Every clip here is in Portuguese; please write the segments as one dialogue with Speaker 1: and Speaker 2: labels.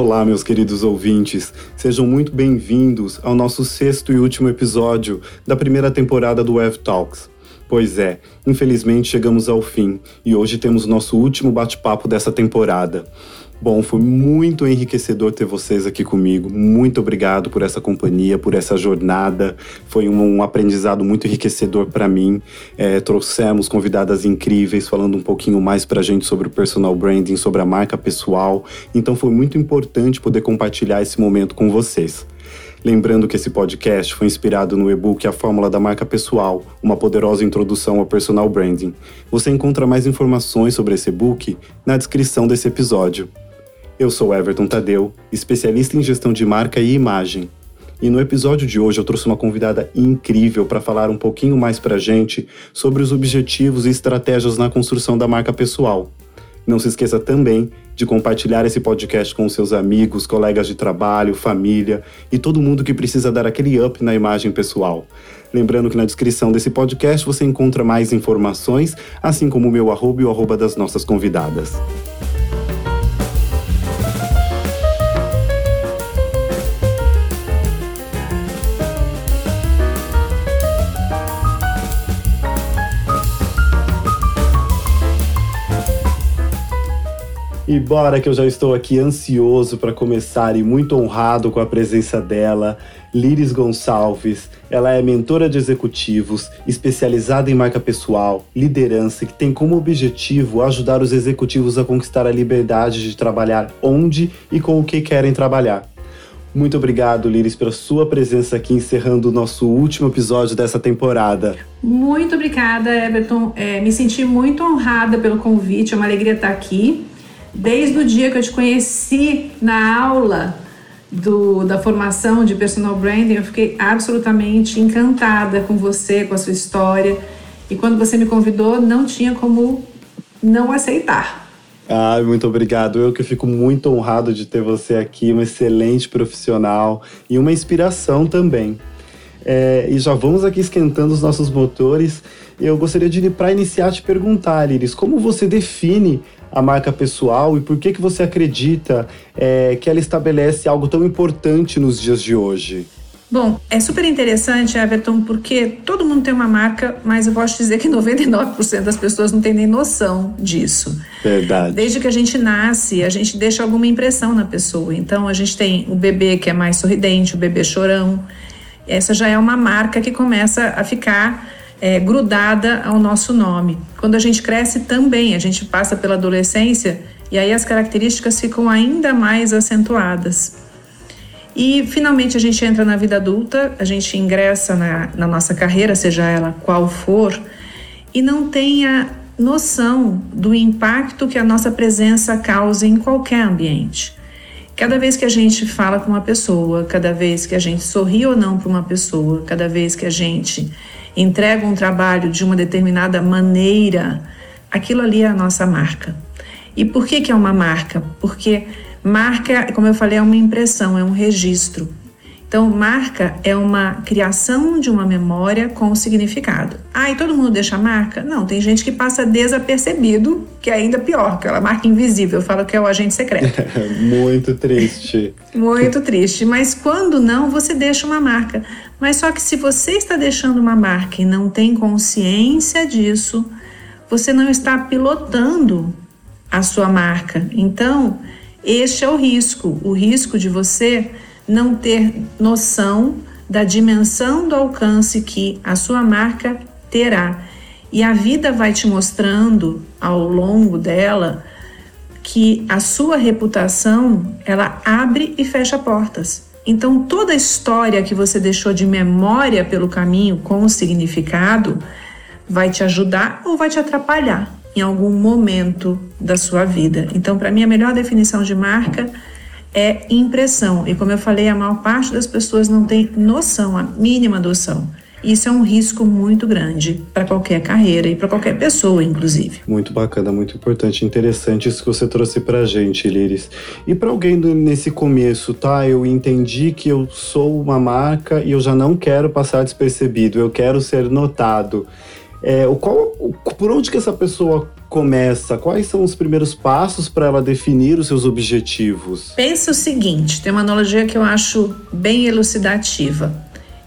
Speaker 1: Olá, meus queridos ouvintes. Sejam muito bem-vindos ao nosso sexto e último episódio da primeira temporada do Web Talks. Pois é, infelizmente chegamos ao fim e hoje temos nosso último bate-papo dessa temporada. Bom, foi muito enriquecedor ter vocês aqui comigo. Muito obrigado por essa companhia, por essa jornada. Foi um, um aprendizado muito enriquecedor para mim. É, trouxemos convidadas incríveis falando um pouquinho mais para a gente sobre o personal branding, sobre a marca pessoal. Então foi muito importante poder compartilhar esse momento com vocês. Lembrando que esse podcast foi inspirado no e-book A Fórmula da Marca Pessoal, uma poderosa introdução ao personal branding. Você encontra mais informações sobre esse e-book na descrição desse episódio. Eu sou Everton Tadeu, especialista em gestão de marca e imagem. E no episódio de hoje eu trouxe uma convidada incrível para falar um pouquinho mais para gente sobre os objetivos e estratégias na construção da marca pessoal. Não se esqueça também de compartilhar esse podcast com seus amigos, colegas de trabalho, família e todo mundo que precisa dar aquele up na imagem pessoal. Lembrando que na descrição desse podcast você encontra mais informações, assim como o meu arroba e o arroba das nossas convidadas. E bora que eu já estou aqui ansioso para começar e muito honrado com a presença dela, Liris Gonçalves. Ela é mentora de executivos, especializada em marca pessoal, liderança, que tem como objetivo ajudar os executivos a conquistar a liberdade de trabalhar onde e com o que querem trabalhar. Muito obrigado, Liris, pela sua presença aqui, encerrando o nosso último episódio dessa temporada.
Speaker 2: Muito obrigada, Everton. É, me senti muito honrada pelo convite, é uma alegria estar aqui. Desde o dia que eu te conheci na aula do, da formação de personal branding, eu fiquei absolutamente encantada com você, com a sua história. E quando você me convidou, não tinha como não aceitar.
Speaker 1: Ah, muito obrigado. Eu que fico muito honrado de ter você aqui, uma excelente profissional e uma inspiração também. É, e já vamos aqui esquentando os nossos motores. Eu gostaria de, para iniciar, te perguntar, Liris, como você define a marca pessoal e por que, que você acredita é, que ela estabelece algo tão importante nos dias de hoje?
Speaker 2: Bom, é super interessante, Everton, porque todo mundo tem uma marca, mas eu posso dizer que 99% das pessoas não tem nem noção disso.
Speaker 1: Verdade.
Speaker 2: Desde que a gente nasce, a gente deixa alguma impressão na pessoa. Então, a gente tem o bebê que é mais sorridente, o bebê chorão. Essa já é uma marca que começa a ficar é, grudada ao nosso nome. Quando a gente cresce também, a gente passa pela adolescência e aí as características ficam ainda mais acentuadas. E finalmente a gente entra na vida adulta, a gente ingressa na, na nossa carreira, seja ela qual for, e não tem a noção do impacto que a nossa presença causa em qualquer ambiente. Cada vez que a gente fala com uma pessoa, cada vez que a gente sorri ou não para uma pessoa, cada vez que a gente entrega um trabalho de uma determinada maneira, aquilo ali é a nossa marca. E por que, que é uma marca? Porque marca, como eu falei, é uma impressão, é um registro. Então, marca é uma criação de uma memória com significado. Ah, e todo mundo deixa marca? Não, tem gente que passa desapercebido, que é ainda pior, aquela marca invisível, eu falo que é o agente secreto.
Speaker 1: Muito triste.
Speaker 2: Muito triste. Mas quando não, você deixa uma marca. Mas só que se você está deixando uma marca e não tem consciência disso, você não está pilotando a sua marca. Então, este é o risco, o risco de você não ter noção da dimensão do alcance que a sua marca terá. E a vida vai te mostrando ao longo dela que a sua reputação, ela abre e fecha portas. Então, toda a história que você deixou de memória pelo caminho com o significado vai te ajudar ou vai te atrapalhar em algum momento da sua vida. Então, para mim, a melhor definição de marca é impressão. E como eu falei, a maior parte das pessoas não tem noção, a mínima noção. Isso é um risco muito grande para qualquer carreira e para qualquer pessoa, inclusive.
Speaker 1: Muito bacana, muito importante, interessante isso que você trouxe para a gente, Liris. E para alguém nesse começo, tá? Eu entendi que eu sou uma marca e eu já não quero passar despercebido, eu quero ser notado. É, o qual, o, por onde que essa pessoa começa? Quais são os primeiros passos para ela definir os seus objetivos?
Speaker 2: Pensa o seguinte, tem uma analogia que eu acho bem elucidativa.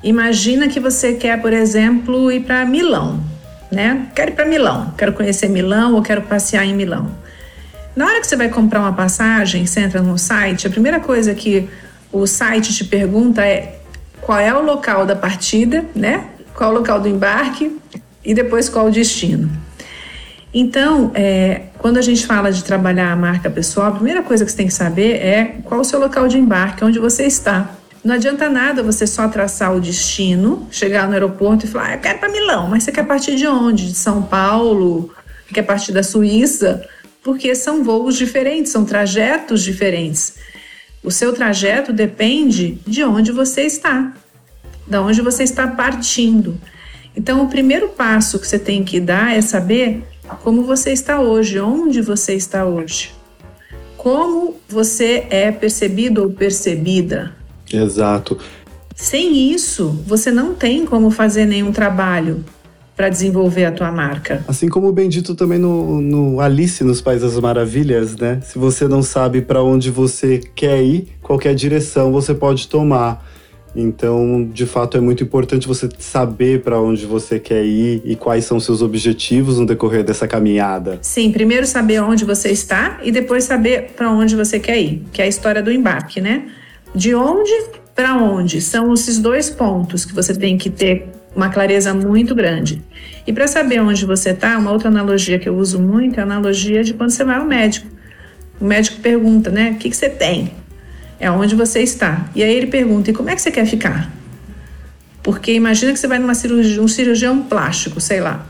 Speaker 2: Imagina que você quer, por exemplo, ir para Milão, né? Quero ir para Milão, quero conhecer Milão ou quero passear em Milão. Na hora que você vai comprar uma passagem, você entra no site, a primeira coisa que o site te pergunta é qual é o local da partida, né? Qual é o local do embarque e depois qual o destino. Então, é, quando a gente fala de trabalhar a marca pessoal, a primeira coisa que você tem que saber é qual o seu local de embarque, onde você está. Não adianta nada você só traçar o destino, chegar no aeroporto e falar, ah, eu quero para Milão, mas você quer partir de onde? De São Paulo? Quer partir da Suíça? Porque são voos diferentes, são trajetos diferentes. O seu trajeto depende de onde você está, de onde você está partindo. Então, o primeiro passo que você tem que dar é saber como você está hoje, onde você está hoje. Como você é percebido ou percebida.
Speaker 1: Exato.
Speaker 2: Sem isso, você não tem como fazer nenhum trabalho para desenvolver a tua marca.
Speaker 1: Assim como o Bendito também no, no Alice nos Países das Maravilhas, né? Se você não sabe para onde você quer ir, qualquer direção você pode tomar. Então, de fato, é muito importante você saber para onde você quer ir e quais são seus objetivos no decorrer dessa caminhada.
Speaker 2: Sim, primeiro saber onde você está e depois saber para onde você quer ir, que é a história do embarque, né? De onde para onde são esses dois pontos que você tem que ter uma clareza muito grande. E para saber onde você está, uma outra analogia que eu uso muito é a analogia de quando você vai ao médico. O médico pergunta, né? O que, que você tem? É onde você está. E aí ele pergunta: e como é que você quer ficar? Porque imagina que você vai numa cirurgia, um cirurgião plástico, sei lá.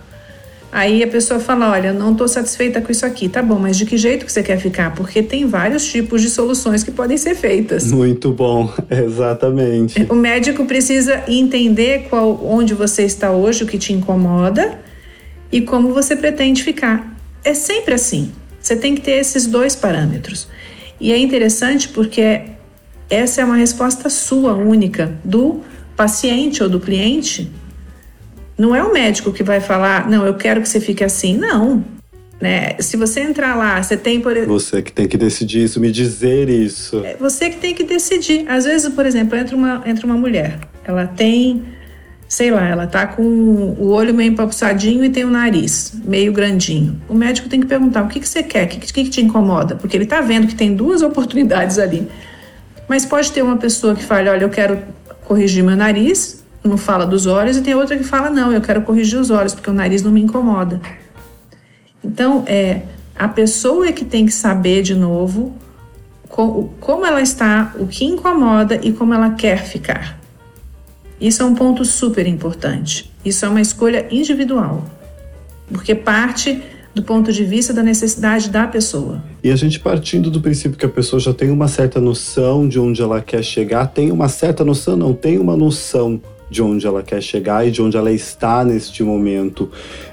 Speaker 2: Aí a pessoa fala: Olha, não estou satisfeita com isso aqui. Tá bom, mas de que jeito que você quer ficar? Porque tem vários tipos de soluções que podem ser feitas.
Speaker 1: Muito bom, exatamente.
Speaker 2: O médico precisa entender qual, onde você está hoje, o que te incomoda e como você pretende ficar. É sempre assim. Você tem que ter esses dois parâmetros. E é interessante porque essa é uma resposta sua única do paciente ou do cliente. Não é o médico que vai falar, não, eu quero que você fique assim. Não. Né? Se você entrar lá, você tem por
Speaker 1: Você que tem que decidir isso, me dizer isso.
Speaker 2: É você que tem que decidir. Às vezes, por exemplo, entra uma, entra uma mulher, ela tem, sei lá, ela tá com o olho meio empapuçadinho e tem o nariz meio grandinho. O médico tem que perguntar o que, que você quer, o que, que, que te incomoda, porque ele tá vendo que tem duas oportunidades ali. Mas pode ter uma pessoa que fale: olha, eu quero corrigir meu nariz, não fala dos olhos, e tem outra que fala: não, eu quero corrigir os olhos, porque o nariz não me incomoda. Então, é a pessoa é que tem que saber de novo como ela está, o que incomoda e como ela quer ficar. Isso é um ponto super importante. Isso é uma escolha individual, porque parte do ponto de vista da necessidade da pessoa.
Speaker 1: E a gente partindo do princípio que a pessoa já tem uma certa noção de onde ela quer chegar, tem uma certa noção, não tem uma noção de onde ela quer chegar e de onde ela está neste momento.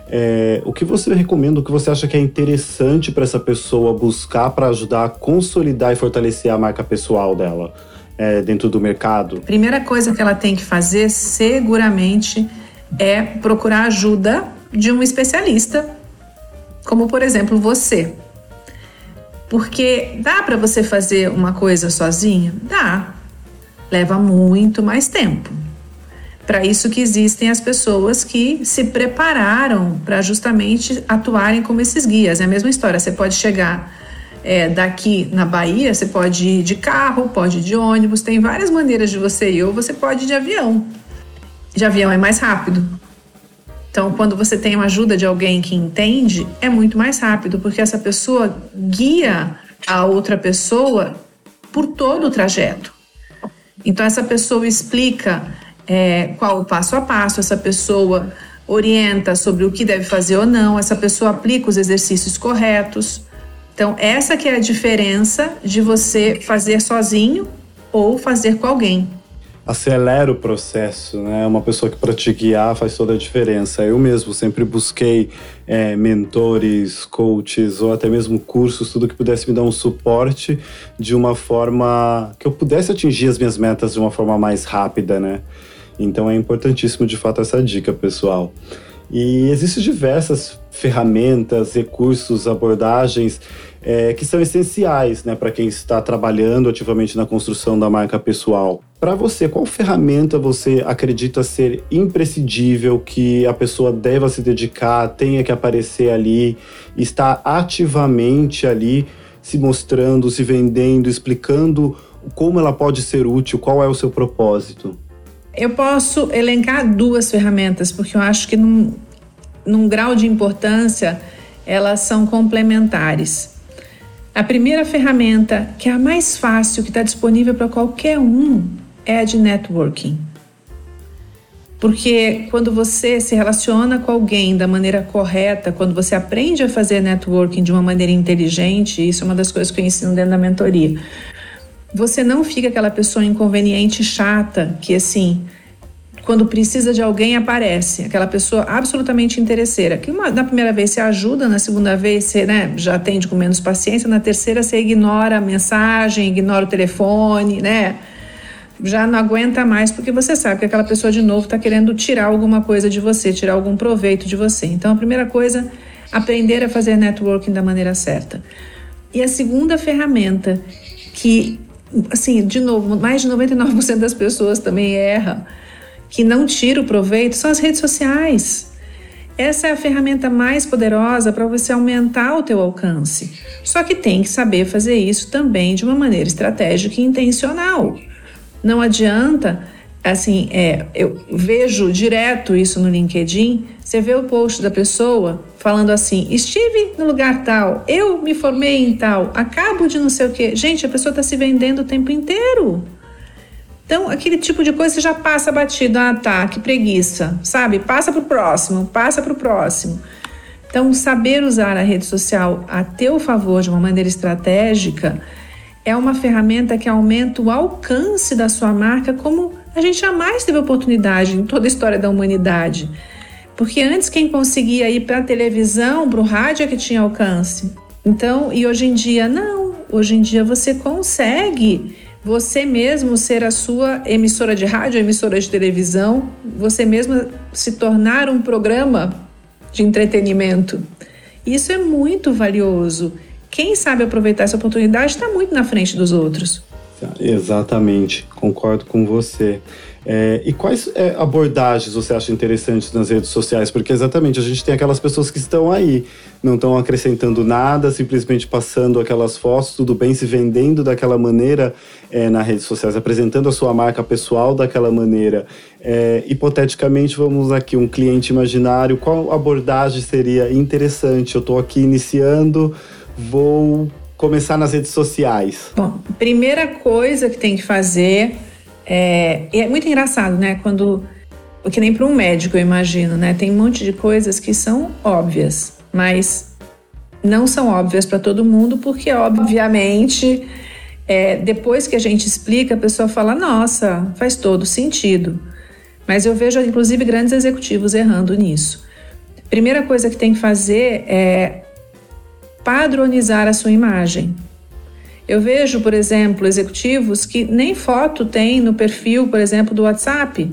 Speaker 1: É, o que você recomenda, o que você acha que é interessante para essa pessoa buscar para ajudar a consolidar e fortalecer a marca pessoal dela é, dentro do mercado?
Speaker 2: Primeira coisa que ela tem que fazer, seguramente, é procurar ajuda de um especialista como por exemplo você. Porque dá para você fazer uma coisa sozinho? Dá. Leva muito mais tempo. Para isso que existem as pessoas que se prepararam para justamente atuarem como esses guias. É a mesma história. Você pode chegar é, daqui na Bahia, você pode ir de carro, pode ir de ônibus, tem várias maneiras de você ir, ou você pode ir de avião. De avião é mais rápido, então, quando você tem a ajuda de alguém que entende, é muito mais rápido, porque essa pessoa guia a outra pessoa por todo o trajeto. Então, essa pessoa explica é, qual o passo a passo, essa pessoa orienta sobre o que deve fazer ou não, essa pessoa aplica os exercícios corretos. Então, essa que é a diferença de você fazer sozinho ou fazer com alguém
Speaker 1: acelera o processo, né? Uma pessoa que para te guiar faz toda a diferença. Eu mesmo sempre busquei é, mentores, coaches ou até mesmo cursos, tudo que pudesse me dar um suporte de uma forma que eu pudesse atingir as minhas metas de uma forma mais rápida, né? Então é importantíssimo de fato essa dica, pessoal. E existem diversas ferramentas, recursos, abordagens é, que são essenciais né, para quem está trabalhando ativamente na construção da marca pessoal. Para você, qual ferramenta você acredita ser imprescindível que a pessoa deva se dedicar, tenha que aparecer ali, estar ativamente ali, se mostrando, se vendendo, explicando como ela pode ser útil, qual é o seu propósito?
Speaker 2: Eu posso elencar duas ferramentas, porque eu acho que num, num grau de importância elas são complementares. A primeira ferramenta, que é a mais fácil, que está disponível para qualquer um, é a de networking. Porque quando você se relaciona com alguém da maneira correta, quando você aprende a fazer networking de uma maneira inteligente, isso é uma das coisas que eu ensino dentro da mentoria. Você não fica aquela pessoa inconveniente, chata, que assim, quando precisa de alguém aparece, aquela pessoa absolutamente interesseira, que uma, na primeira vez você ajuda, na segunda vez você né, já atende com menos paciência, na terceira você ignora a mensagem, ignora o telefone, né? Já não aguenta mais porque você sabe que aquela pessoa de novo está querendo tirar alguma coisa de você, tirar algum proveito de você. Então a primeira coisa, aprender a fazer networking da maneira certa. E a segunda ferramenta que, assim, de novo, mais de 99% das pessoas também erram que não tira o proveito são as redes sociais. Essa é a ferramenta mais poderosa para você aumentar o teu alcance. Só que tem que saber fazer isso também de uma maneira estratégica e intencional. Não adianta, assim, é, eu vejo direto isso no LinkedIn. Você vê o post da pessoa falando assim: estive no lugar tal, eu me formei em tal, acabo de não sei o quê. Gente, a pessoa está se vendendo o tempo inteiro. Então, aquele tipo de coisa você já passa batido, ah, tá, que preguiça, sabe? Passa para o próximo, passa para o próximo. Então, saber usar a rede social a teu favor de uma maneira estratégica é uma ferramenta que aumenta o alcance da sua marca como a gente jamais teve oportunidade em toda a história da humanidade. Porque antes quem conseguia ir para a televisão, para o rádio é que tinha alcance. Então, e hoje em dia não. Hoje em dia você consegue você mesmo ser a sua emissora de rádio, emissora de televisão, você mesmo se tornar um programa de entretenimento. Isso é muito valioso. Quem sabe aproveitar essa oportunidade está muito na frente dos outros.
Speaker 1: Exatamente, concordo com você. É, e quais é, abordagens você acha interessantes nas redes sociais? Porque exatamente a gente tem aquelas pessoas que estão aí, não estão acrescentando nada, simplesmente passando aquelas fotos, tudo bem, se vendendo daquela maneira é, nas redes sociais, apresentando a sua marca pessoal daquela maneira. É, hipoteticamente, vamos aqui, um cliente imaginário, qual abordagem seria interessante? Eu estou aqui iniciando, vou começar nas redes sociais.
Speaker 2: Bom, primeira coisa que tem que fazer é, é muito engraçado, né? Quando. Que nem para um médico, eu imagino, né? Tem um monte de coisas que são óbvias, mas não são óbvias para todo mundo, porque, obviamente, é, depois que a gente explica, a pessoa fala: nossa, faz todo sentido. Mas eu vejo, inclusive, grandes executivos errando nisso. Primeira coisa que tem que fazer é padronizar a sua imagem. Eu vejo, por exemplo, executivos que nem foto tem no perfil, por exemplo, do WhatsApp,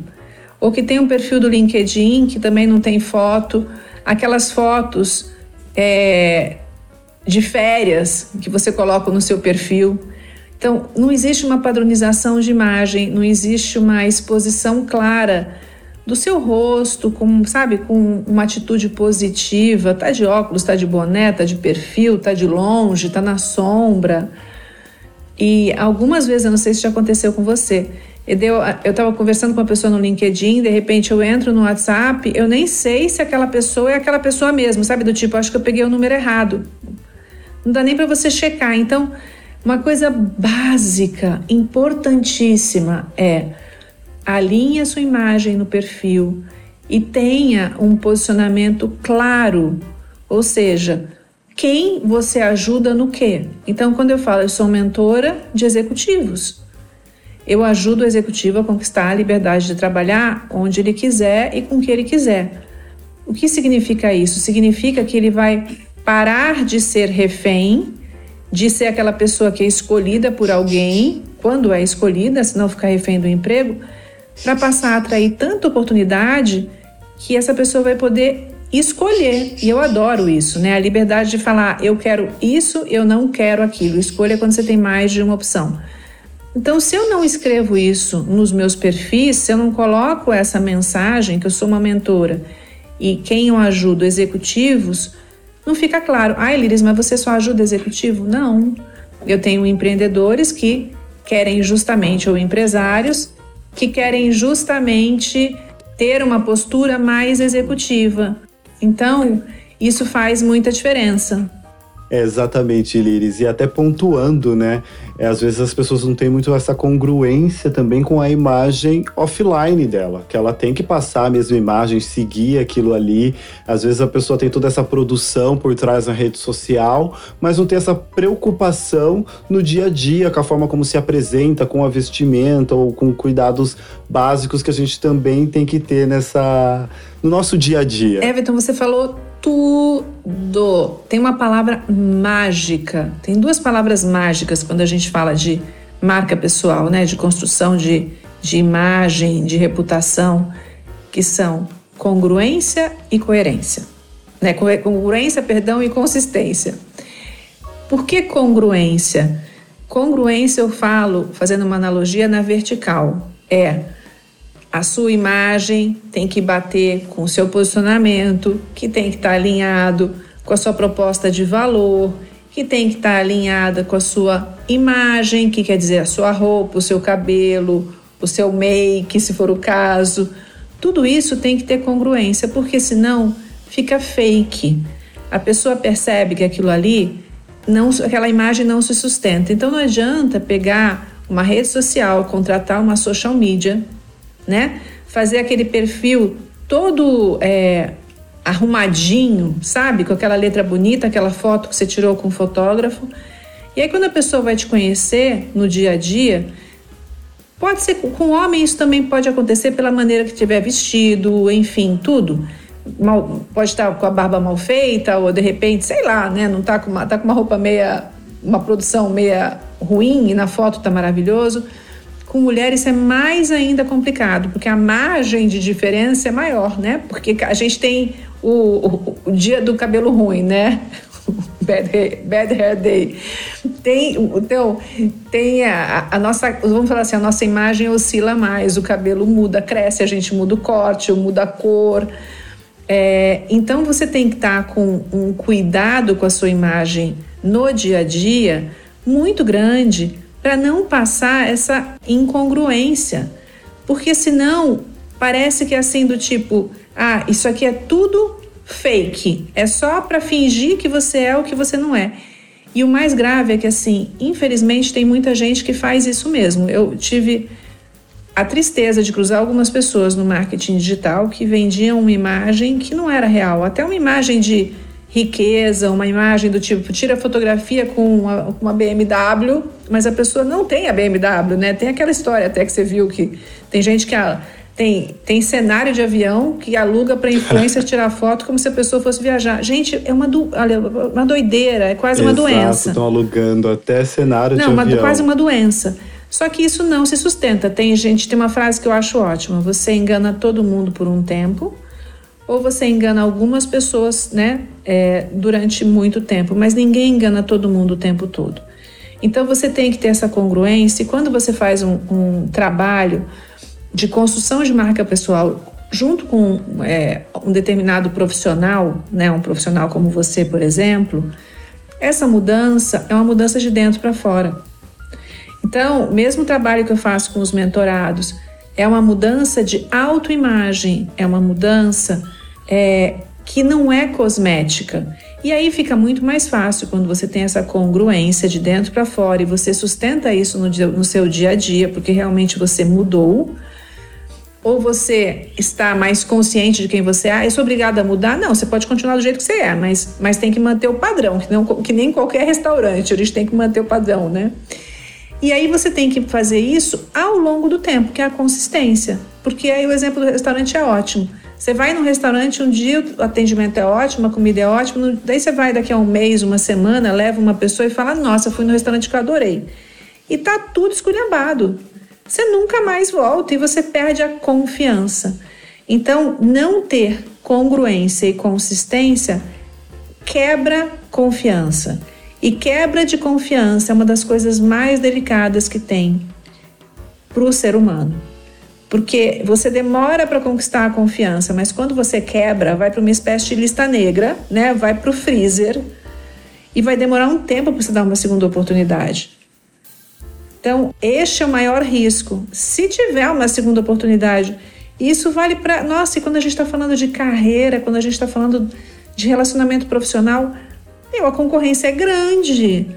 Speaker 2: ou que tem um perfil do LinkedIn que também não tem foto, aquelas fotos é, de férias que você coloca no seu perfil. Então, não existe uma padronização de imagem, não existe uma exposição clara do seu rosto, com, sabe, com uma atitude positiva, tá de óculos, tá de boné, tá de perfil, tá de longe, tá na sombra. E algumas vezes, eu não sei se já aconteceu com você, eu estava conversando com uma pessoa no LinkedIn, de repente eu entro no WhatsApp, eu nem sei se aquela pessoa é aquela pessoa mesmo, sabe? Do tipo, acho que eu peguei o número errado. Não dá nem para você checar. Então, uma coisa básica, importantíssima é alinhe a sua imagem no perfil e tenha um posicionamento claro, ou seja, quem você ajuda no quê. Então, quando eu falo, eu sou mentora de executivos. Eu ajudo o executivo a conquistar a liberdade de trabalhar onde ele quiser e com que ele quiser. O que significa isso? Significa que ele vai parar de ser refém, de ser aquela pessoa que é escolhida por alguém, quando é escolhida, se não ficar refém do emprego, para passar a atrair tanta oportunidade que essa pessoa vai poder escolher. E eu adoro isso, né? A liberdade de falar, eu quero isso, eu não quero aquilo. Escolha quando você tem mais de uma opção. Então, se eu não escrevo isso nos meus perfis, se eu não coloco essa mensagem que eu sou uma mentora e quem eu ajudo executivos, não fica claro. Ah, Liris, mas você só ajuda executivo? Não. Eu tenho empreendedores que querem justamente, ou empresários, que querem justamente ter uma postura mais executiva. Então, isso faz muita diferença.
Speaker 1: É exatamente, Liris. E até pontuando, né? É, às vezes as pessoas não têm muito essa congruência também com a imagem offline dela, que ela tem que passar a mesma imagem, seguir aquilo ali. Às vezes a pessoa tem toda essa produção por trás na rede social, mas não tem essa preocupação no dia a dia, com a forma como se apresenta, com a vestimenta ou com cuidados básicos que a gente também tem que ter nessa no nosso dia a dia.
Speaker 2: Everton, você falou tudo. Tem uma palavra mágica. Tem duas palavras mágicas quando a gente fala de marca pessoal, né? De construção de, de imagem, de reputação, que são congruência e coerência. Né? Congruência, perdão, e consistência. Por que congruência? Congruência eu falo, fazendo uma analogia na vertical, é a sua imagem tem que bater com o seu posicionamento, que tem que estar alinhado com a sua proposta de valor, que tem que estar alinhada com a sua imagem, que quer dizer a sua roupa, o seu cabelo, o seu make, se for o caso. Tudo isso tem que ter congruência, porque senão fica fake. A pessoa percebe que aquilo ali, não, aquela imagem não se sustenta. Então não adianta pegar uma rede social, contratar uma social media né? Fazer aquele perfil todo é, arrumadinho, sabe? Com aquela letra bonita, aquela foto que você tirou com o fotógrafo. E aí, quando a pessoa vai te conhecer no dia a dia, pode ser com homem, isso também pode acontecer pela maneira que tiver vestido, enfim, tudo. Mal, pode estar com a barba mal feita, ou de repente, sei lá, né? Não tá com uma, tá com uma roupa meia. uma produção meia ruim e na foto tá maravilhoso. Com mulheres é mais ainda complicado, porque a margem de diferença é maior, né? Porque a gente tem o, o, o dia do cabelo ruim, né? Bad hair, bad hair day. Tem, então, tem a, a, nossa, vamos falar assim, a nossa imagem oscila mais, o cabelo muda, cresce, a gente muda o corte, muda a cor. É, então você tem que estar com um cuidado com a sua imagem no dia a dia muito grande para não passar essa incongruência. Porque senão parece que é assim do tipo, ah, isso aqui é tudo fake, é só para fingir que você é o que você não é. E o mais grave é que assim, infelizmente tem muita gente que faz isso mesmo. Eu tive a tristeza de cruzar algumas pessoas no marketing digital que vendiam uma imagem que não era real, até uma imagem de riqueza, uma imagem do tipo, tira fotografia com uma, uma, BMW, mas a pessoa não tem a BMW, né? Tem aquela história até que você viu que tem gente que a, tem, tem cenário de avião que aluga para influencer tirar foto como se a pessoa fosse viajar. Gente, é uma, do, uma doideira, é quase Exato, uma doença.
Speaker 1: Estão alugando até cenário
Speaker 2: não,
Speaker 1: de avião.
Speaker 2: Não, quase uma doença. Só que isso não se sustenta. Tem gente, tem uma frase que eu acho ótima: você engana todo mundo por um tempo ou você engana algumas pessoas, né, é, durante muito tempo, mas ninguém engana todo mundo o tempo todo. Então você tem que ter essa congruência. E quando você faz um, um trabalho de construção de marca pessoal junto com é, um determinado profissional, né, um profissional como você, por exemplo, essa mudança é uma mudança de dentro para fora. Então, mesmo o trabalho que eu faço com os mentorados é uma mudança de autoimagem, é uma mudança é, que não é cosmética. E aí fica muito mais fácil quando você tem essa congruência de dentro para fora e você sustenta isso no, no seu dia a dia, porque realmente você mudou. Ou você está mais consciente de quem você é, ah, eu sou obrigada a mudar? Não, você pode continuar do jeito que você é, mas, mas tem que manter o padrão, que, não, que nem qualquer restaurante, eles têm que manter o padrão, né? E aí você tem que fazer isso ao longo do tempo, que é a consistência. Porque aí o exemplo do restaurante é ótimo. Você vai num restaurante um dia, o atendimento é ótimo, a comida é ótima, daí você vai daqui a um mês, uma semana, leva uma pessoa e fala: Nossa, fui no restaurante que eu adorei. E tá tudo esculhambado. Você nunca mais volta e você perde a confiança. Então, não ter congruência e consistência quebra confiança. E quebra de confiança é uma das coisas mais delicadas que tem para o ser humano. Porque você demora para conquistar a confiança, mas quando você quebra, vai para uma espécie de lista negra, né? Vai para o freezer e vai demorar um tempo para você dar uma segunda oportunidade. Então, este é o maior risco. Se tiver uma segunda oportunidade, isso vale para. Nossa, e quando a gente está falando de carreira, quando a gente está falando de relacionamento profissional, meu, a concorrência é grande.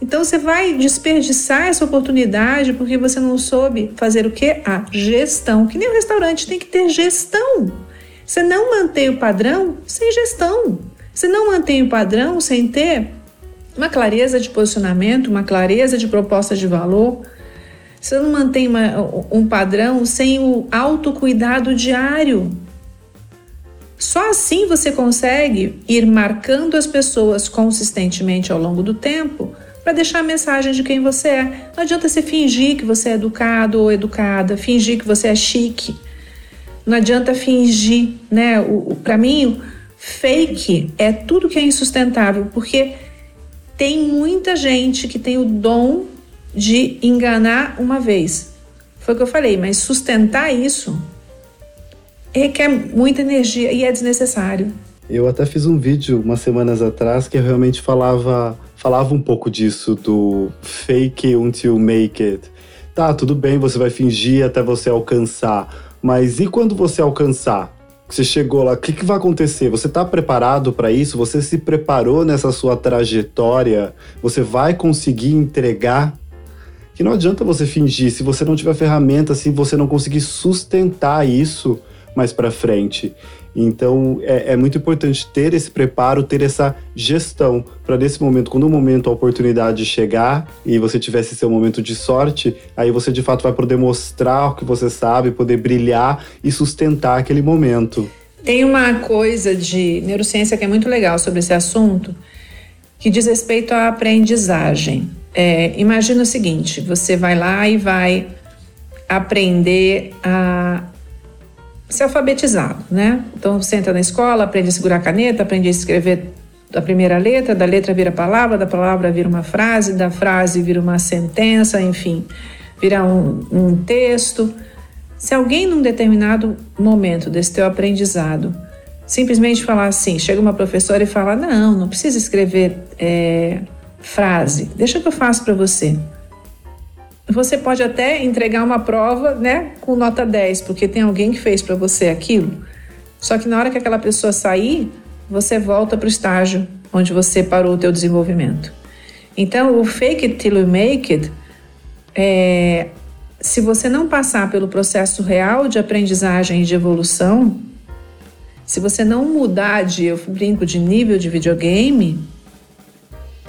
Speaker 2: Então você vai desperdiçar essa oportunidade porque você não soube fazer o que? A gestão. Que nem o restaurante tem que ter gestão. Você não mantém o padrão sem gestão. Você não mantém o padrão sem ter uma clareza de posicionamento, uma clareza de proposta de valor. Você não mantém uma, um padrão sem o autocuidado diário. Só assim você consegue ir marcando as pessoas consistentemente ao longo do tempo para deixar a mensagem de quem você é. Não adianta você fingir que você é educado ou educada, fingir que você é chique. Não adianta fingir, né? O, o para mim, fake é tudo que é insustentável, porque tem muita gente que tem o dom de enganar uma vez. Foi o que eu falei, mas sustentar isso requer muita energia e é desnecessário.
Speaker 1: Eu até fiz um vídeo umas semanas atrás que eu realmente falava, falava um pouu disso, do fake until make it. Tá, tudo bem, você vai fingir até você alcançar, mas e quando você alcançar? Você chegou lá, o que, que vai acontecer? Você está preparado para isso? Você se preparou nessa sua trajetória? Você vai conseguir entregar? Que não adianta você fingir se você não tiver ferramenta, se você não conseguir sustentar isso mais para frente. Então é, é, muito importante ter esse preparo, ter essa gestão para nesse momento, quando o momento, a oportunidade chegar e você tivesse seu momento de sorte, aí você de fato vai poder mostrar o que você sabe, poder brilhar e sustentar aquele momento.
Speaker 2: Tem uma coisa de neurociência que é muito legal sobre esse assunto, que diz respeito à aprendizagem. É, imagina o seguinte: você vai lá e vai aprender a ser alfabetizado, né? Então você entra na escola, aprende a segurar a caneta, aprende a escrever a primeira letra, da letra vira palavra, da palavra vira uma frase, da frase vira uma sentença, enfim, vira um, um texto. Se alguém num determinado momento desse teu aprendizado simplesmente falar assim, chega uma professora e fala, não, não precisa escrever é, frase, deixa que eu faço para você. Você pode até entregar uma prova, né, com nota 10, porque tem alguém que fez para você aquilo. Só que na hora que aquela pessoa sair, você volta para o estágio onde você parou o teu desenvolvimento. Então, o fake it till you make it, é, se você não passar pelo processo real de aprendizagem e de evolução, se você não mudar de, eu brinco, de nível de videogame,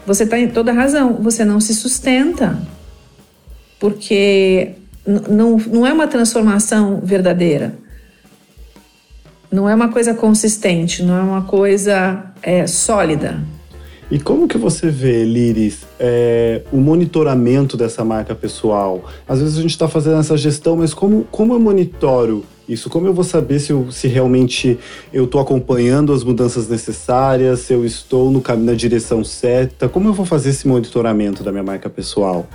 Speaker 2: você está em toda razão, você não se sustenta porque não, não é uma transformação verdadeira. Não é uma coisa consistente, não é uma coisa é, sólida.
Speaker 1: E como que você vê, Liris, é, o monitoramento dessa marca pessoal? Às vezes a gente está fazendo essa gestão, mas como, como eu monitoro isso? Como eu vou saber se, eu, se realmente eu estou acompanhando as mudanças necessárias, se eu estou no caminho na direção certa? Como eu vou fazer esse monitoramento da minha marca pessoal?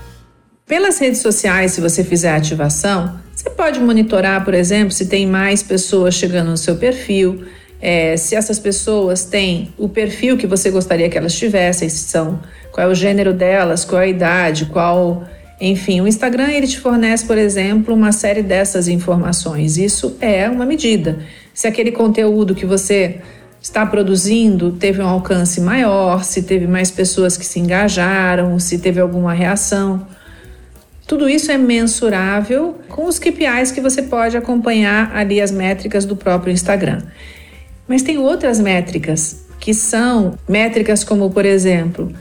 Speaker 2: Pelas redes sociais, se você fizer ativação, você pode monitorar, por exemplo, se tem mais pessoas chegando no seu perfil, é, se essas pessoas têm o perfil que você gostaria que elas tivessem, se são, qual é o gênero delas, qual é a idade, qual. Enfim, o Instagram ele te fornece, por exemplo, uma série dessas informações. Isso é uma medida. Se aquele conteúdo que você está produzindo teve um alcance maior, se teve mais pessoas que se engajaram, se teve alguma reação. Tudo isso é mensurável com os KPIs que você pode acompanhar ali as métricas do próprio Instagram. Mas tem outras métricas que são métricas como, por exemplo,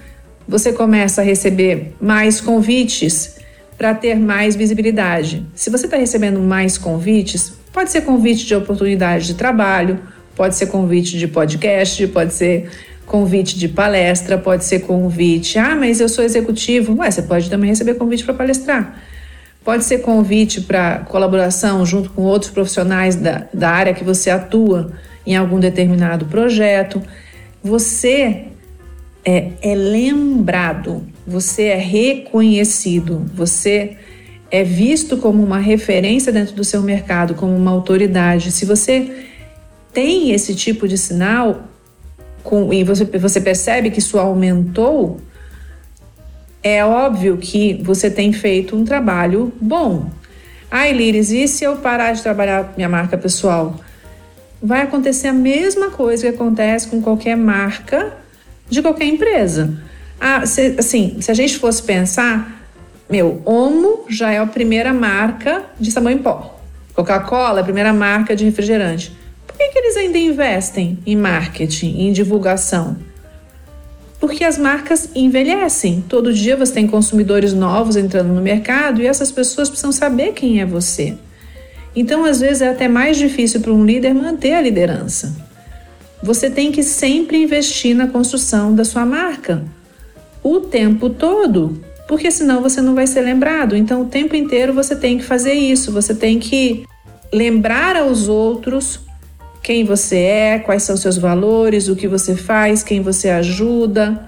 Speaker 2: você começa a receber mais convites para ter mais visibilidade. Se você está recebendo mais convites, pode ser convite de oportunidade de trabalho, pode ser convite de podcast, pode ser convite de palestra, pode ser convite. Ah, mas eu sou executivo. Ué, você pode também receber convite para palestrar. pode ser convite para colaboração junto com outros profissionais da, da área que você atua em algum determinado projeto. Você é, é lembrado, você é reconhecido, você é visto como uma referência dentro do seu mercado, como uma autoridade. Se você tem esse tipo de sinal com, e você, você percebe que isso aumentou, é óbvio que você tem feito um trabalho bom. Ai, Liris, e se eu parar de trabalhar minha marca pessoal? Vai acontecer a mesma coisa que acontece com qualquer marca de qualquer empresa. Ah, se, assim, se a gente fosse pensar, meu, Omo já é a primeira marca de sabão em pó. Coca-Cola é a primeira marca de refrigerante. Por que, que eles ainda investem em marketing, em divulgação? Porque as marcas envelhecem. Todo dia você tem consumidores novos entrando no mercado e essas pessoas precisam saber quem é você. Então, às vezes, é até mais difícil para um líder manter a liderança. Você tem que sempre investir na construção da sua marca o tempo todo, porque senão você não vai ser lembrado. Então, o tempo inteiro você tem que fazer isso, você tem que lembrar aos outros quem você é, quais são seus valores, o que você faz, quem você ajuda.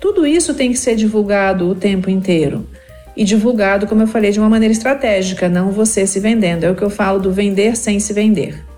Speaker 2: Tudo isso tem que ser divulgado o tempo inteiro. E divulgado, como eu falei, de uma maneira estratégica, não você se vendendo. É o que eu falo do vender sem se vender.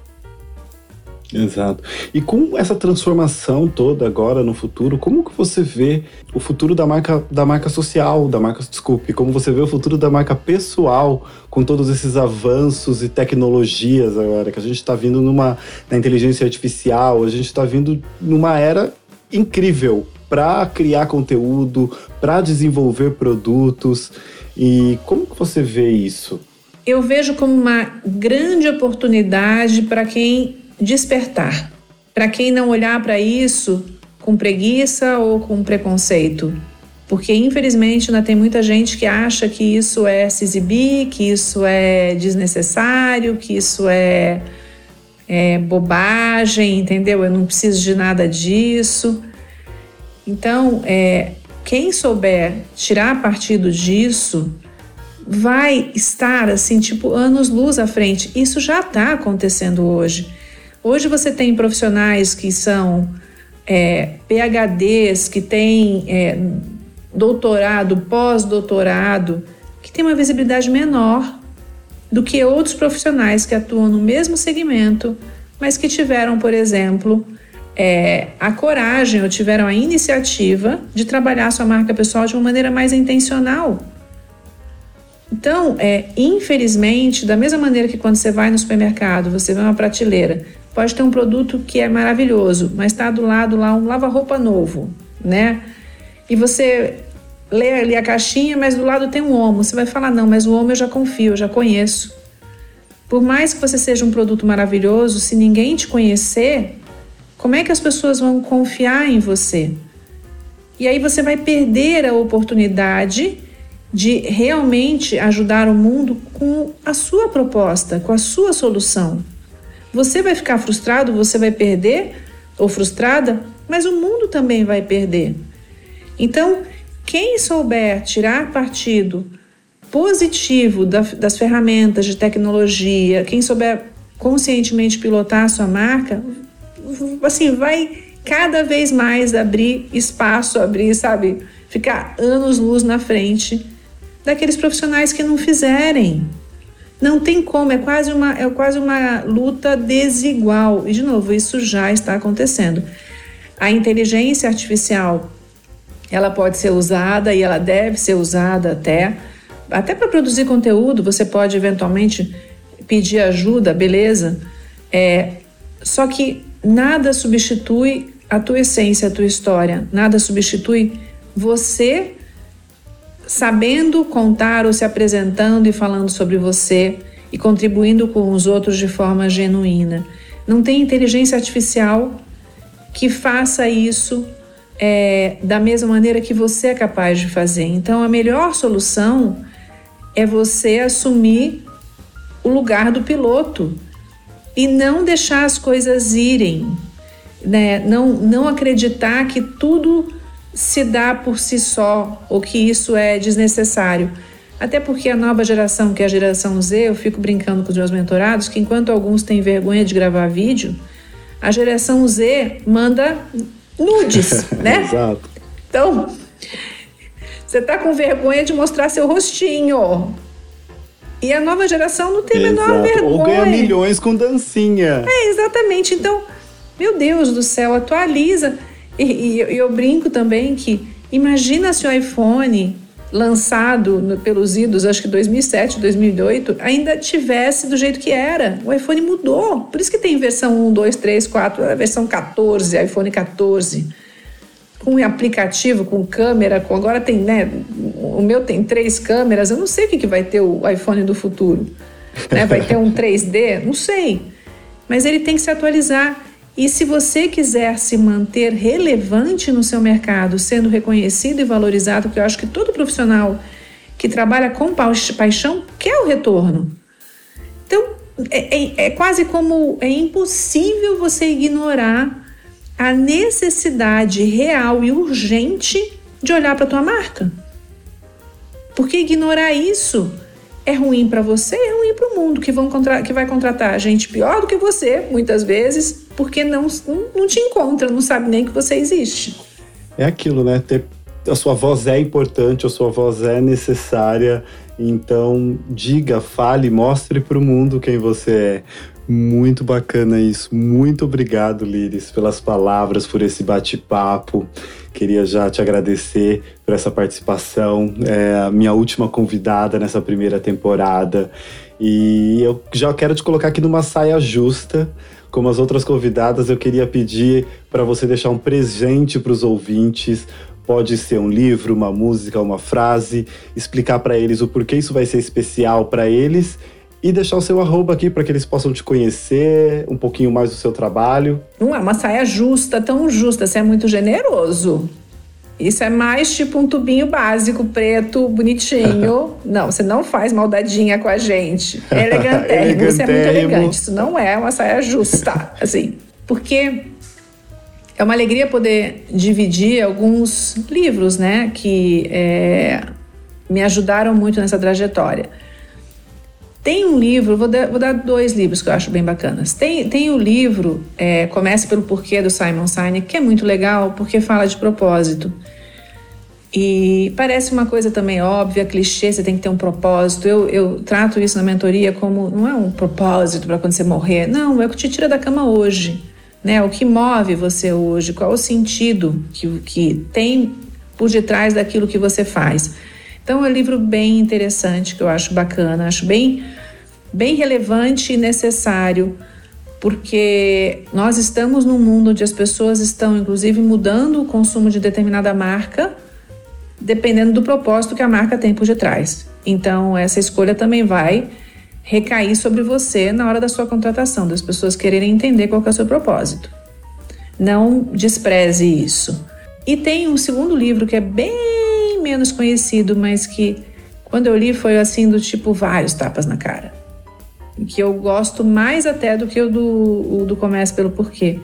Speaker 1: Exato. E com essa transformação toda agora no futuro, como que você vê o futuro da marca da marca social, da marca, desculpe, como você vê o futuro da marca pessoal com todos esses avanços e tecnologias agora que a gente está vindo numa na inteligência artificial, a gente está vindo numa era incrível para criar conteúdo, para desenvolver produtos. E como que você vê isso?
Speaker 2: Eu vejo como uma grande oportunidade para quem despertar. Para quem não olhar para isso com preguiça ou com preconceito. Porque infelizmente ainda tem muita gente que acha que isso é se exibir, que isso é desnecessário, que isso é, é bobagem, entendeu? Eu não preciso de nada disso. Então, é, quem souber tirar partido disso vai estar assim, tipo, anos luz à frente. Isso já está acontecendo hoje. Hoje você tem profissionais que são é, PHDs, que têm é, doutorado, pós-doutorado, que tem uma visibilidade menor do que outros profissionais que atuam no mesmo segmento, mas que tiveram, por exemplo, é, a coragem ou tiveram a iniciativa de trabalhar sua marca pessoal de uma maneira mais intencional. Então, é, infelizmente, da mesma maneira que quando você vai no supermercado, você vê uma prateleira, Pode ter um produto que é maravilhoso, mas está do lado lá um lava-roupa novo, né? E você lê ali a caixinha, mas do lado tem um homo. Você vai falar, não, mas o homo eu já confio, eu já conheço. Por mais que você seja um produto maravilhoso, se ninguém te conhecer, como é que as pessoas vão confiar em você? E aí você vai perder a oportunidade de realmente ajudar o mundo com a sua proposta, com a sua solução. Você vai ficar frustrado, você vai perder ou frustrada, mas o mundo também vai perder. Então, quem souber tirar partido positivo das ferramentas de tecnologia, quem souber conscientemente pilotar a sua marca, assim, vai cada vez mais abrir espaço, abrir, sabe, ficar anos luz na frente daqueles profissionais que não fizerem. Não tem como, é quase uma, é quase uma luta desigual. E, de novo, isso já está acontecendo. A inteligência artificial, ela pode ser usada e ela deve ser usada até, até para produzir conteúdo, você pode eventualmente pedir ajuda, beleza? É, só que nada substitui a tua essência, a tua história, nada substitui você sabendo contar ou se apresentando e falando sobre você e contribuindo com os outros de forma genuína. Não tem inteligência artificial que faça isso é, da mesma maneira que você é capaz de fazer. Então, a melhor solução é você assumir o lugar do piloto e não deixar as coisas irem, né? não, não acreditar que tudo se dá por si só ou que isso é desnecessário. Até porque a nova geração, que é a geração Z, eu fico brincando com os meus mentorados, que enquanto alguns têm vergonha de gravar vídeo, a geração Z manda nudes, né?
Speaker 1: Exato.
Speaker 2: Então, você tá com vergonha de mostrar seu rostinho. E a nova geração não tem a menor vergonha.
Speaker 1: Ou ganha milhões com dancinha.
Speaker 2: É, exatamente. Então, meu Deus do céu, atualiza. E, e, eu brinco também que imagina se o iPhone lançado no, pelos idos, acho que 2007, 2008, ainda tivesse do jeito que era. O iPhone mudou. Por isso que tem versão 1, 2, 3, 4, a versão 14, iPhone 14. Com aplicativo, com câmera, com agora tem, né? O meu tem três câmeras. Eu não sei o que, que vai ter o iPhone do futuro. Né? Vai ter um 3D? Não sei. Mas ele tem que se atualizar. E se você quiser se manter relevante no seu mercado, sendo reconhecido e valorizado, porque eu acho que todo profissional que trabalha com paixão quer o retorno. Então, é, é, é quase como é impossível você ignorar a necessidade real e urgente de olhar para a tua marca. Porque ignorar isso é ruim para você, é ruim para o mundo que, vão que vai contratar gente pior do que você, muitas vezes, porque não, não te encontra, não sabe nem que você existe.
Speaker 1: É aquilo, né? Ter, a sua voz é importante, a sua voz é necessária. Então, diga, fale, mostre para o mundo quem você é. Muito bacana isso. Muito obrigado, Liris, pelas palavras, por esse bate-papo. Queria já te agradecer por essa participação. É a minha última convidada nessa primeira temporada. E eu já quero te colocar aqui numa saia justa. Como as outras convidadas, eu queria pedir para você deixar um presente para os ouvintes, Pode ser um livro, uma música, uma frase, explicar para eles o porquê isso vai ser especial para eles e deixar o seu arroba aqui para que eles possam te conhecer um pouquinho mais do seu trabalho.
Speaker 2: Não é uma saia justa, tão justa, você é muito generoso. Isso é mais tipo um tubinho básico, preto, bonitinho. não, você não faz maldadinha com a gente. É elegantérrimo, você é muito elegante. Isso não é uma saia justa, assim. Porque é uma alegria poder dividir alguns livros, né, que é, me ajudaram muito nessa trajetória. Tem um livro, vou dar, vou dar, dois livros que eu acho bem bacanas. Tem, tem o livro é, Comece pelo Porquê, do Simon Sinek, que é muito legal porque fala de propósito. E parece uma coisa também óbvia, clichê, você tem que ter um propósito. Eu, eu trato isso na mentoria como não é um propósito para quando você morrer, não, é o que te tira da cama hoje. Né? O que move você hoje, qual o sentido que, que tem por detrás daquilo que você faz. Então é um livro bem interessante que eu acho bacana, acho bem, bem relevante e necessário, porque nós estamos num mundo onde as pessoas estão, inclusive, mudando o consumo de determinada marca, dependendo do propósito que a marca tem por detrás. Então, essa escolha também vai recair sobre você na hora da sua contratação, das pessoas quererem entender qual é o seu propósito. Não despreze isso. E tem um segundo livro que é bem menos conhecido, mas que quando eu li foi assim do tipo vários tapas na cara. Que eu gosto mais até do que o do, o do pelo Porquê.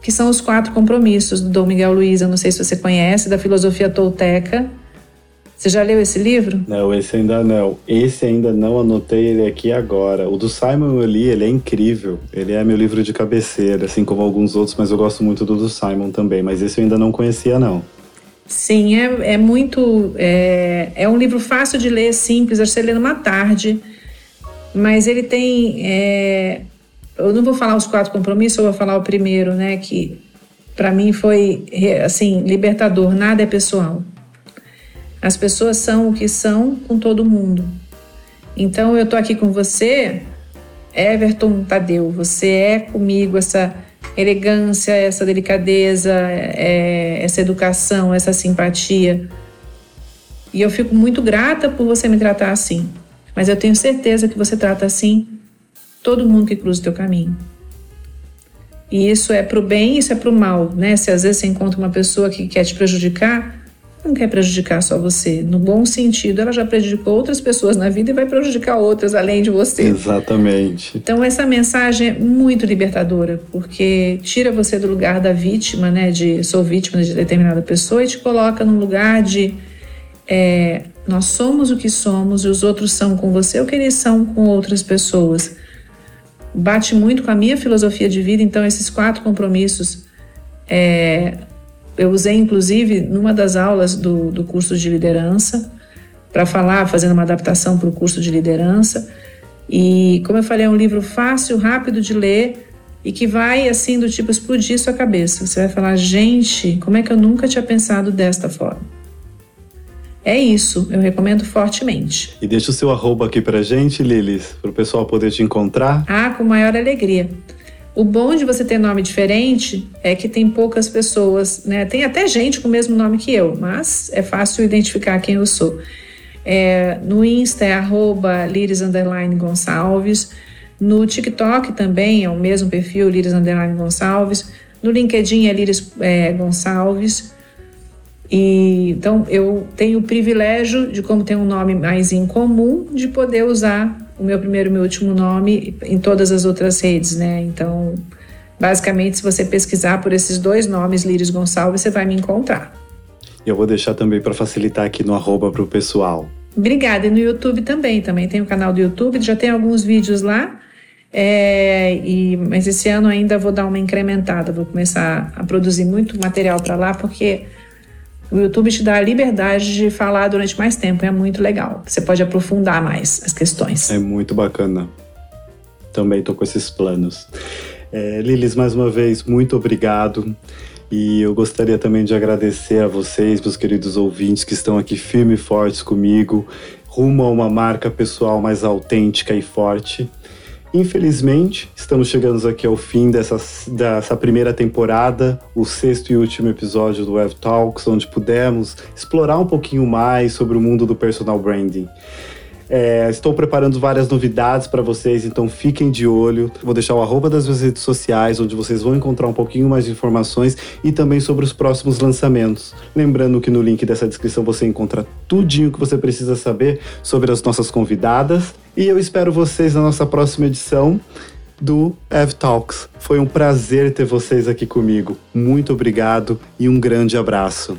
Speaker 2: Que são os quatro compromissos do Dom Miguel Luiz. Eu não sei se você conhece, da filosofia tolteca. Você já leu esse livro?
Speaker 1: Não, esse ainda não. Esse ainda não anotei ele aqui agora. O do Simon eu li, ele é incrível. Ele é meu livro de cabeceira, assim como alguns outros, mas eu gosto muito do do Simon também. Mas esse eu ainda não conhecia, não.
Speaker 2: Sim, é, é muito. É, é um livro fácil de ler, simples, acho que você lê numa tarde, mas ele tem. É, eu não vou falar os quatro compromissos, eu vou falar o primeiro, né? Que para mim foi assim libertador. Nada é pessoal. As pessoas são o que são com todo mundo. Então eu tô aqui com você, Everton Tadeu. Você é comigo essa elegância, essa delicadeza, é, essa educação, essa simpatia. E eu fico muito grata por você me tratar assim. Mas eu tenho certeza que você trata assim todo mundo que cruza o teu caminho. E isso é pro bem, isso é pro mal, né? Se às vezes você encontra uma pessoa que quer te prejudicar, não quer prejudicar só você. No bom sentido, ela já prejudicou outras pessoas na vida e vai prejudicar outras além de você.
Speaker 1: Exatamente.
Speaker 2: Então, essa mensagem é muito libertadora, porque tira você do lugar da vítima, né? De sou vítima de determinada pessoa e te coloca num lugar de é, Nós somos o que somos e os outros são com você o que eles são com outras pessoas. Bate muito com a minha filosofia de vida, então esses quatro compromissos é, eu usei inclusive numa das aulas do, do curso de liderança para falar, fazendo uma adaptação para o curso de liderança. E como eu falei, é um livro fácil, rápido de ler e que vai assim do tipo explodir sua cabeça. Você vai falar, gente, como é que eu nunca tinha pensado desta forma? É isso, eu recomendo fortemente.
Speaker 1: E deixa o seu arroba aqui pra gente, Lilis, para o pessoal poder te encontrar.
Speaker 2: Ah, com maior alegria. O bom de você ter nome diferente é que tem poucas pessoas, né? Tem até gente com o mesmo nome que eu, mas é fácil identificar quem eu sou. É, no Insta é arroba Liris Gonçalves. No TikTok também é o mesmo perfil, Liris Gonçalves. No LinkedIn é Liris é, Gonçalves. E, então eu tenho o privilégio de, como tem um nome mais incomum, de poder usar o meu primeiro e meu último nome em todas as outras redes, né? Então, basicamente, se você pesquisar por esses dois nomes, Liris Gonçalves, você vai me encontrar.
Speaker 1: Eu vou deixar também para facilitar aqui no arroba para o pessoal.
Speaker 2: Obrigada. E no YouTube também. Também tem o canal do YouTube, já tem alguns vídeos lá. É, e, mas esse ano ainda vou dar uma incrementada, vou começar a produzir muito material para lá, porque o YouTube te dá a liberdade de falar durante mais tempo, é muito legal. Você pode aprofundar mais as questões.
Speaker 1: É muito bacana. Também estou com esses planos. É, Lilis, mais uma vez, muito obrigado. E eu gostaria também de agradecer a vocês, meus queridos ouvintes, que estão aqui firme e fortes comigo, rumo a uma marca pessoal mais autêntica e forte. Infelizmente, estamos chegando aqui ao fim dessa, dessa primeira temporada, o sexto e último episódio do Web Talks, onde pudemos explorar um pouquinho mais sobre o mundo do personal branding. É, estou preparando várias novidades para vocês, então fiquem de olho. Vou deixar o arroba das minhas redes sociais, onde vocês vão encontrar um pouquinho mais de informações e também sobre os próximos lançamentos. Lembrando que no link dessa descrição você encontra tudinho que você precisa saber sobre as nossas convidadas. E eu espero vocês na nossa próxima edição do Ev Talks. Foi um prazer ter vocês aqui comigo. Muito obrigado e um grande abraço.